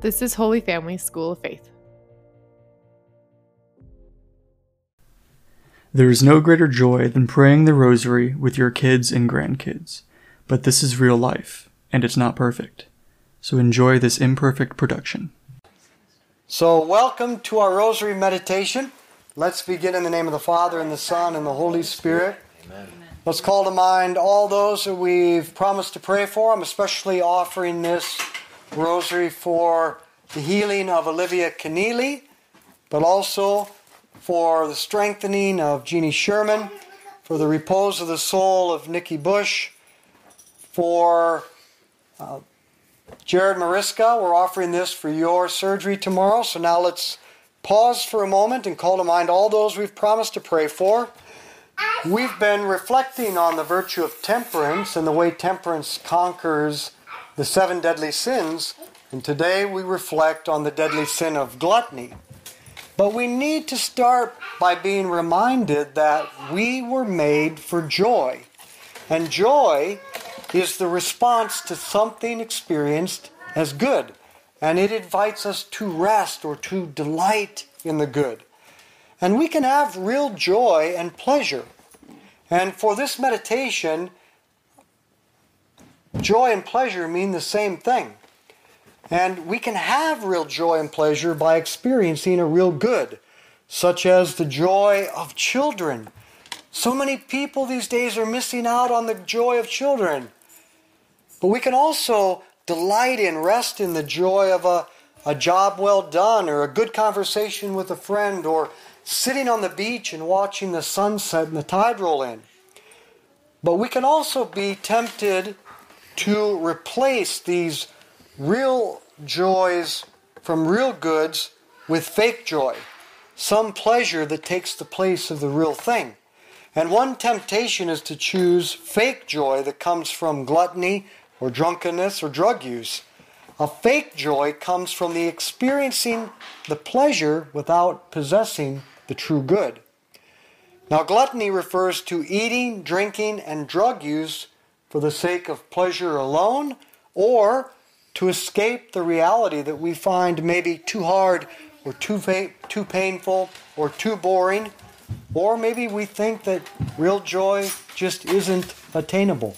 This is Holy Family School of Faith. There is no greater joy than praying the rosary with your kids and grandkids, but this is real life, and it's not perfect. So enjoy this imperfect production. So, welcome to our rosary meditation. Let's begin in the name of the Father, and the Son, and the Holy Spirit. Amen. Let's call to mind all those that we've promised to pray for. I'm especially offering this rosary for the healing of Olivia Keneally, but also for the strengthening of Jeannie Sherman, for the repose of the soul of Nikki Bush, for uh, Jared Mariska. We're offering this for your surgery tomorrow. So now let's pause for a moment and call to mind all those we've promised to pray for. We've been reflecting on the virtue of temperance and the way temperance conquers the seven deadly sins, and today we reflect on the deadly sin of gluttony. But we need to start by being reminded that we were made for joy. And joy is the response to something experienced as good. And it invites us to rest or to delight in the good. And we can have real joy and pleasure. And for this meditation, joy and pleasure mean the same thing. And we can have real joy and pleasure by experiencing a real good, such as the joy of children. So many people these days are missing out on the joy of children. But we can also delight in, rest in the joy of a, a job well done, or a good conversation with a friend, or sitting on the beach and watching the sunset and the tide roll in. But we can also be tempted to replace these real joys from real goods with fake joy, some pleasure that takes the place of the real thing. And one temptation is to choose fake joy that comes from gluttony or drunkenness or drug use. A fake joy comes from the experiencing the pleasure without possessing the true good. Now, gluttony refers to eating, drinking, and drug use for the sake of pleasure alone or to escape the reality that we find maybe too hard or too, too painful or too boring, or maybe we think that real joy just isn't attainable.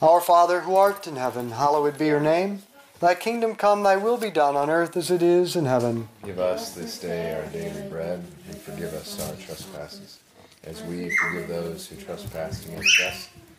Our Father who art in heaven, hallowed be your name. Thy kingdom come, thy will be done on earth as it is in heaven. Give us this day our daily bread, and forgive us our trespasses, as we forgive those who trespass against us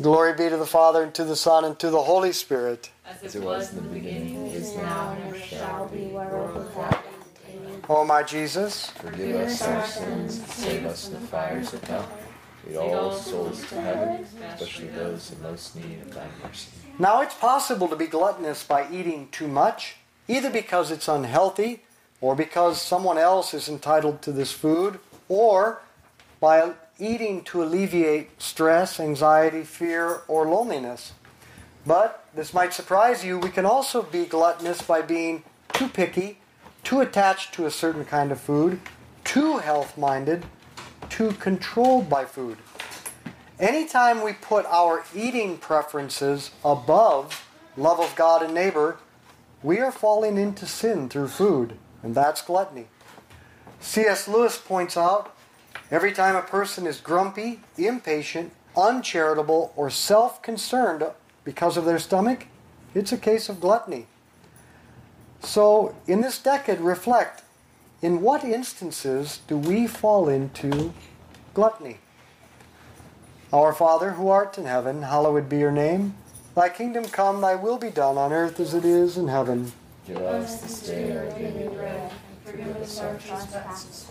Glory be to the Father, and to the Son, and to the Holy Spirit. As it was in the beginning, is now, and ever shall be, world without end. Amen. O my Jesus, Forgive us our sins, save us from the fires of hell. Lead all souls to heaven, especially those in most need of thy mercy. Now it's possible to be gluttonous by eating too much, either because it's unhealthy, or because someone else is entitled to this food, or by eating to alleviate stress, anxiety, fear, or loneliness. But this might surprise you, we can also be gluttonous by being too picky, too attached to a certain kind of food, too health minded, too controlled by food. Anytime we put our eating preferences above love of God and neighbor, we are falling into sin through food, and that's gluttony. C.S. Lewis points out every time a person is grumpy, impatient, uncharitable, or self concerned because of their stomach, it's a case of gluttony. So, in this decade, reflect in what instances do we fall into gluttony? Our Father who art in heaven, hallowed be your name. Thy kingdom come, thy will be done on earth as it is in heaven. Give us this day our daily bread, and forgive us our trespasses,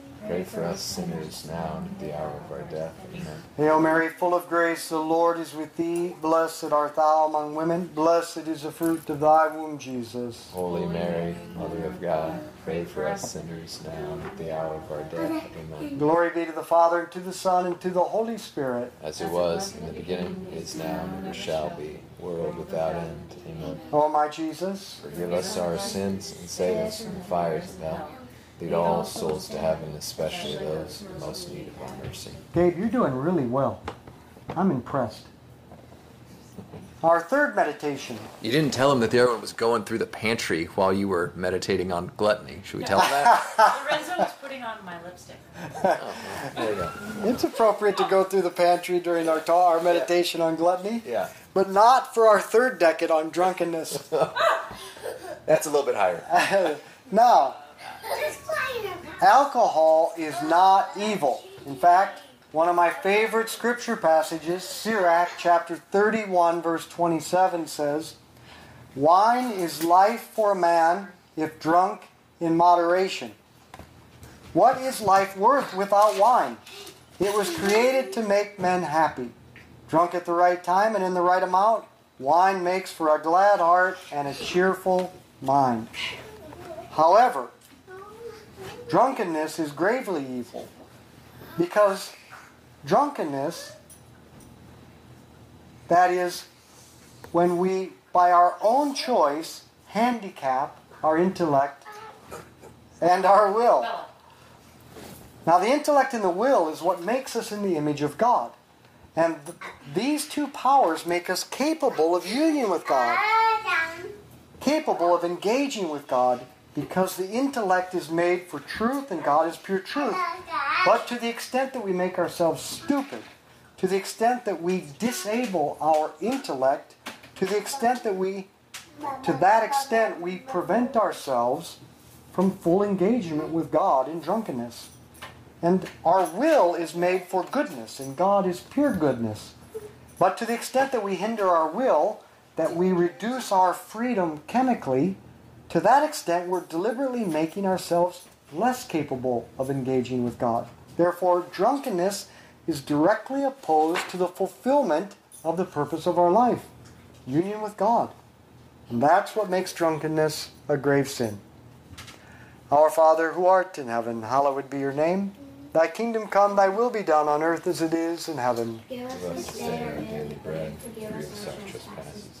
pray for us sinners now and at the hour of our death. Amen. Hail Mary, full of grace, the Lord is with thee. Blessed art thou among women. Blessed is the fruit of thy womb, Jesus. Holy Mary, Mother of God, pray for us sinners now and at the hour of our death. Amen. Glory be to the Father, and to the Son, and to the Holy Spirit. As it was in the beginning, is now, and ever shall be, world without end. Amen. O my Jesus, Forgive us our sins and save us from the fires of hell. Lead all souls to heaven, especially those in most need of our mercy. Gabe, you're doing really well. I'm impressed. Our third meditation. You didn't tell him that the other one was going through the pantry while you were meditating on gluttony. Should we tell him that? Lorenzo was putting on my lipstick. Oh, there you go. It's appropriate to go through the pantry during our, ta- our meditation on gluttony, Yeah, but not for our third decade on drunkenness. that's a little bit higher. now, alcohol is not evil. In fact, one of my favorite scripture passages, Sirach chapter 31, verse 27, says, Wine is life for a man, if drunk in moderation. What is life worth without wine? It was created to make men happy. Drunk at the right time and in the right amount, wine makes for a glad heart and a cheerful mind. However, drunkenness is gravely evil because drunkenness, that is, when we, by our own choice, handicap our intellect and our will. Now, the intellect and the will is what makes us in the image of God. And th- these two powers make us capable of union with God, capable of engaging with God, because the intellect is made for truth and God is pure truth. But to the extent that we make ourselves stupid, to the extent that we disable our intellect, to the extent that we, to that extent, we prevent ourselves from full engagement with God in drunkenness. And our will is made for goodness, and God is pure goodness. But to the extent that we hinder our will, that we reduce our freedom chemically, to that extent we're deliberately making ourselves less capable of engaging with God. Therefore, drunkenness is directly opposed to the fulfillment of the purpose of our life union with God. And that's what makes drunkenness a grave sin. Our Father who art in heaven, hallowed be your name. Thy kingdom come, thy will be done on earth as it is in heaven. Give us this day our daily bread, forgive us our trespasses,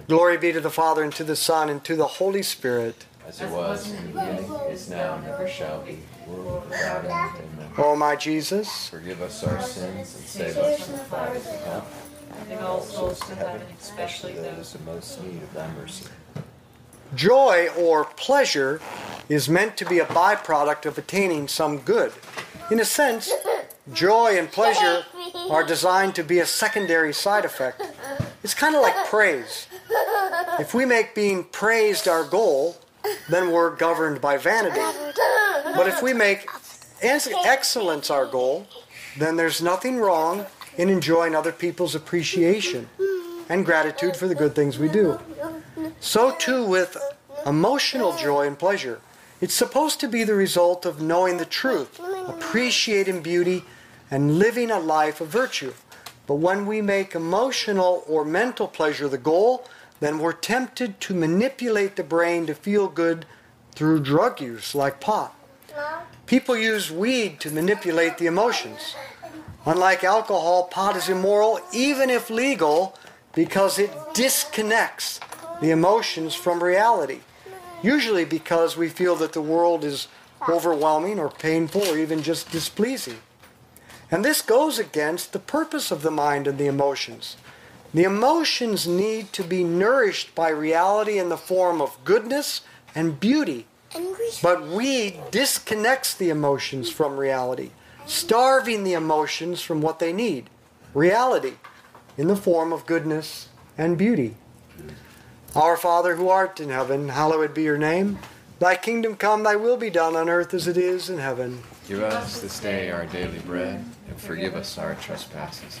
Amen. Glory be to the Father, and to the Son, and to the Holy Spirit. As it was in the beginning, is now, and ever shall be, world without end. Amen. O my Jesus, Forgive us our sins and save us from the fires of hell. and all souls to heaven, especially Especially those those in most need of thy mercy. joy or pleasure is meant to be a byproduct of attaining some good. In a sense, joy and pleasure are designed to be a secondary side effect. It's kind of like praise. If we make being praised our goal, then we're governed by vanity. But if we make excellence our goal, then there's nothing wrong in enjoying other people's appreciation and gratitude for the good things we do. So too with emotional joy and pleasure. It's supposed to be the result of knowing the truth, appreciating beauty, and living a life of virtue. But when we make emotional or mental pleasure the goal, then we're tempted to manipulate the brain to feel good through drug use like pot. People use weed to manipulate the emotions. Unlike alcohol, pot is immoral even if legal because it disconnects the emotions from reality. Usually because we feel that the world is overwhelming or painful or even just displeasing. And this goes against the purpose of the mind and the emotions. The emotions need to be nourished by reality in the form of goodness and beauty. But we disconnects the emotions from reality, starving the emotions from what they need reality in the form of goodness and beauty. Our Father who art in heaven, hallowed be your name. Thy kingdom come, thy will be done on earth as it is in heaven. Give us this day our daily bread, and forgive us our trespasses,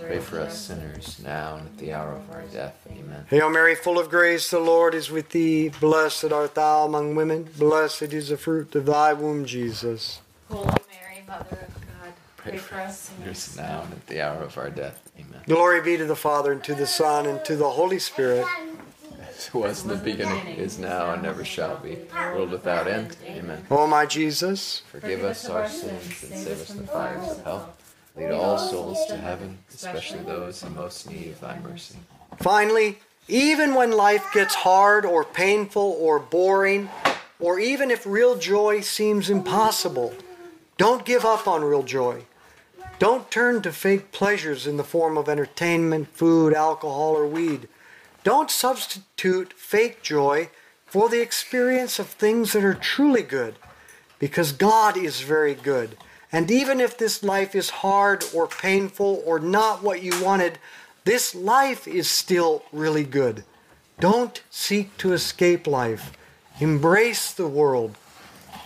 pray for us sinners now and at the hour of our death. Amen. Hail Mary, full of grace, the Lord is with thee. Blessed art thou among women. Blessed is the fruit of thy womb, Jesus. Holy Mary, Mother of God, Pray for us sinners now and at the hour of our death. Amen. Glory be to the Father, and to the Son, and to the Holy Spirit. As it was in the beginning, is now, and never shall be, world without end. Amen. O my Jesus, Forgive us our sins and save us from the fires of hell. Lead all souls to heaven, especially those in most need of thy mercy. Finally, even when life gets hard or painful or boring, or even if real joy seems impossible, don't give up on real joy. Don't turn to fake pleasures in the form of entertainment, food, alcohol, or weed. Don't substitute fake joy for the experience of things that are truly good, because God is very good. And even if this life is hard or painful or not what you wanted, this life is still really good. Don't seek to escape life. Embrace the world.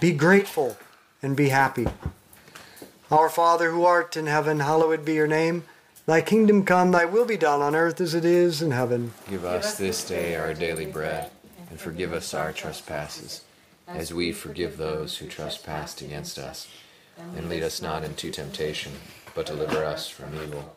Be grateful and be happy. Our Father who art in heaven, hallowed be your name. Thy kingdom come, thy will be done on earth as it is in heaven. Give us this day our daily bread, and forgive us our trespasses, as we forgive those who trespass against us. And lead us not into temptation, but deliver us from evil.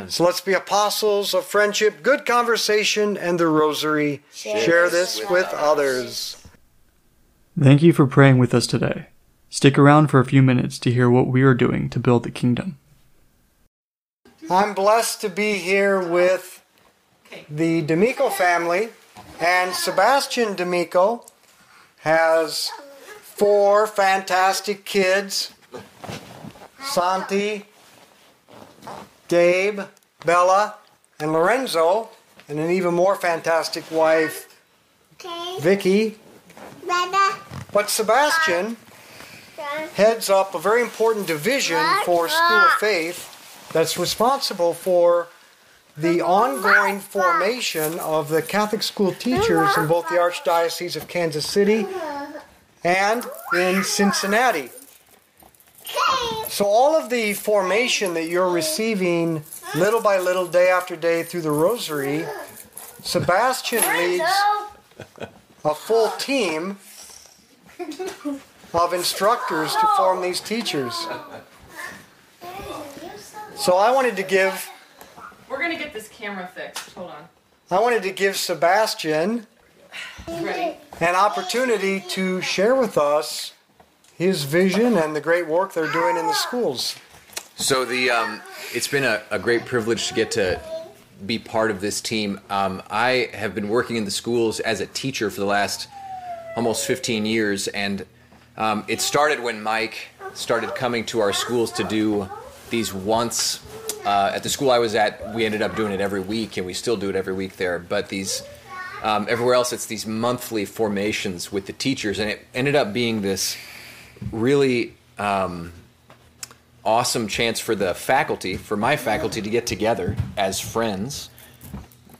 Amen. So let's be apostles of friendship, good conversation, and the rosary. Share, this with others. Thank you for praying with us today. Stick around for a few minutes to hear what we are doing to build the kingdom. I'm blessed to be here with the D'Amico family, and Sebastian D'Amico has four fantastic kids Santi, Gabe, Bella, and Lorenzo, and an even more fantastic wife, Vicky. But Sebastian heads up a very important division for School of Faith that's responsible for the ongoing formation of the Catholic school teachers in both the Archdiocese of Kansas City and in Cincinnati. So, all of the formation that you're receiving little by little, day after day through the Rosary, Sebastian leads a full team of instructors to form these teachers. So, I wanted to give We're gonna get this camera fixed. Hold on. I wanted to give Sebastian an opportunity to share with us his vision and the great work they're doing in the schools. So the um, it's been a, a great privilege to get to be part of this team. Um, I have been working in the schools as a teacher for the last almost 15 years, and um, it started when Mike started coming to our schools to do these once. Uh, at the school I was at, we ended up doing it every week, and we still do it every week there. But these um, everywhere else, it's these monthly formations with the teachers, and it ended up being this really um, awesome chance for the faculty, for my faculty, to get together as friends,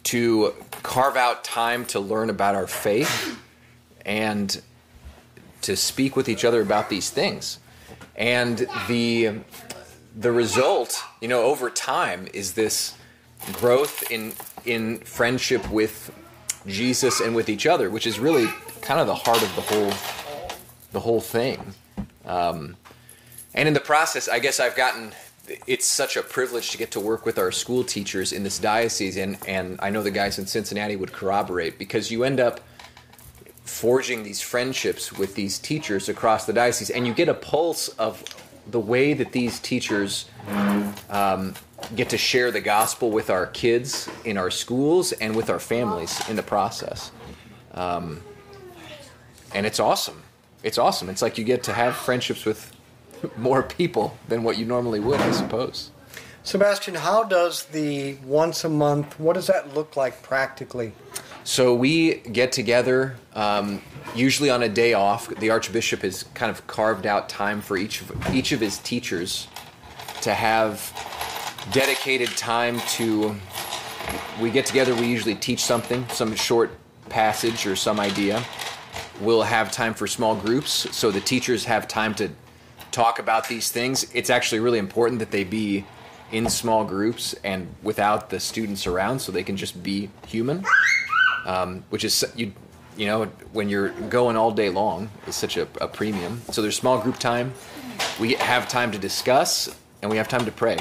to carve out time to learn about our faith, and to speak with each other about these things. And the the result, you know, over time is this growth in in friendship with Jesus and with each other, which is really kind of the heart of the whole the whole thing. Um, and in the process, I guess I've gotten. It's such a privilege to get to work with our school teachers in this diocese, and, and I know the guys in Cincinnati would corroborate because you end up forging these friendships with these teachers across the diocese, and you get a pulse of the way that these teachers um, get to share the gospel with our kids in our schools and with our families in the process. Um, and it's awesome. It's awesome. It's like you get to have friendships with more people than what you normally would, I suppose. Sebastian, how does the once a month, what does that look like practically? So we get together um, usually on a day off. The Archbishop has kind of carved out time for each of, each of his teachers to have dedicated time to. We get together. We usually teach something, some short passage or some idea. We'll have time for small groups, so the teachers have time to talk about these things. It's actually really important that they be in small groups and without the students around, so they can just be human um, which is you you know when you're going all day long is such a, a premium. So there's small group time. We have time to discuss and we have time to pray.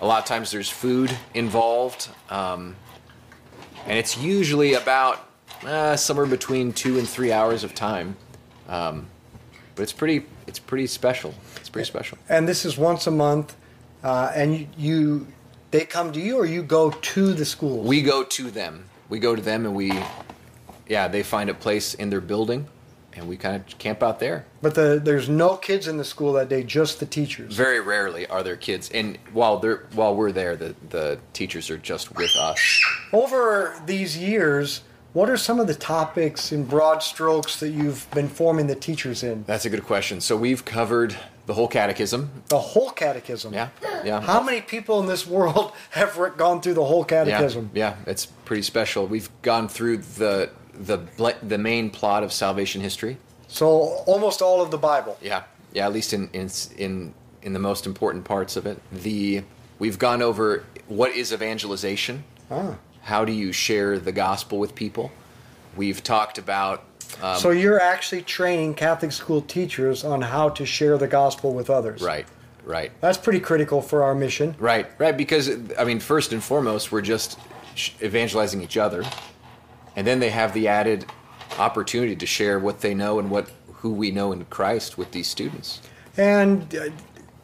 A lot of times there's food involved, um, and it's usually about uh, somewhere between two and three hours of time. Um, but it's pretty it's pretty special. It's pretty special. And this is once a month, uh, and you, you, they come to you or you go to the schools? We go to them. We go to them and we, yeah, they find a place in their building, and we kind of camp out there. But the, there's no kids in the school that day, just the teachers. Very rarely are there kids, and while they're while we're there, the the teachers are just with us. Over these years, what are some of the topics in broad strokes that you've been forming the teachers in? That's a good question. So we've covered the whole catechism. The whole catechism. Yeah, yeah. How many people in this world have gone through the whole catechism? Yeah, yeah, it's pretty special. We've gone through the the the main plot of salvation history. So almost all of the Bible. Yeah, yeah. At least in in in in the most important parts of it. The we've gone over what is evangelization. Ah. How do you share the gospel with people? We've talked about um, so you're actually training Catholic school teachers on how to share the gospel with others. right, right, That's pretty critical for our mission. right, right. Because I mean, first and foremost, we're just evangelizing each other, and then they have the added opportunity to share what they know and what who we know in Christ with these students. And uh,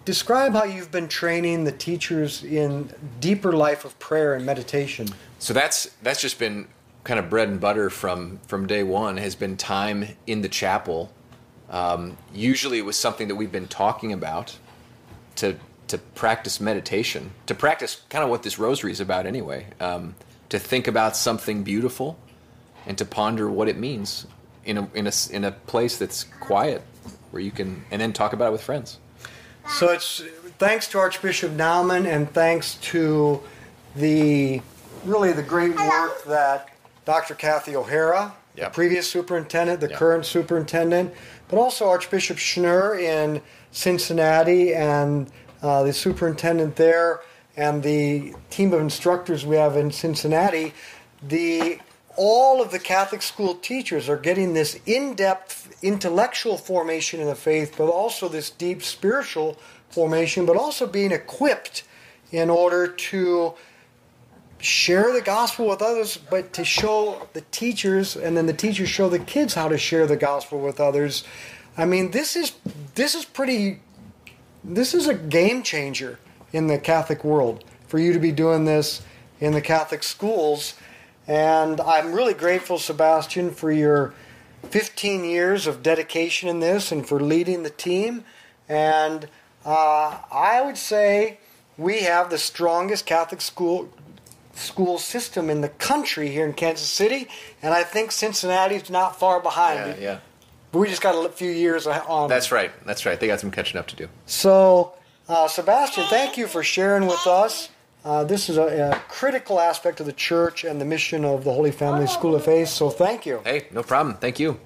describe how you've been training the teachers in deeper life of prayer and meditation. So that's that's just been kind of bread and butter from from day one. Has been time in the chapel. Um, usually, it was something that we've been talking about to to practice meditation, to practice kind of what this rosary is about anyway. Um, to think about something beautiful, and to ponder what it means in a in a in a place that's quiet, where you can, and then talk about it with friends. So it's thanks to Archbishop Naumann and thanks to the really the great work that Dr. Kathy O'Hara, Yeah. the previous superintendent, the Yeah. current superintendent, but also Archbishop Schnurr in Cincinnati and uh, the superintendent there and the team of instructors we have in Cincinnati. The all of the Catholic school teachers are getting this in-depth intellectual formation in the faith, but also this deep spiritual formation, but also being equipped in order to share the gospel with others, but to show the teachers, and then the teachers show the kids how to share the gospel with others. I mean, this is this is pretty. This is a game changer in the Catholic world for you to be doing this in the Catholic schools, and I'm really grateful, Sebastian, for your 15 years of dedication in this and for leading the team. And uh, I would say we have the strongest Catholic school school system in the country here in Kansas City, and I think Cincinnati's not far behind. Yeah, yeah. But we just got a few years on. That's right. That's right. They got some catching up to do. So, uh, Sebastian, thank you for sharing with us. Uh, this is a, a critical aspect of the church and the mission of the Holy Family School of Faith. So, thank you. Hey, no problem. Thank you.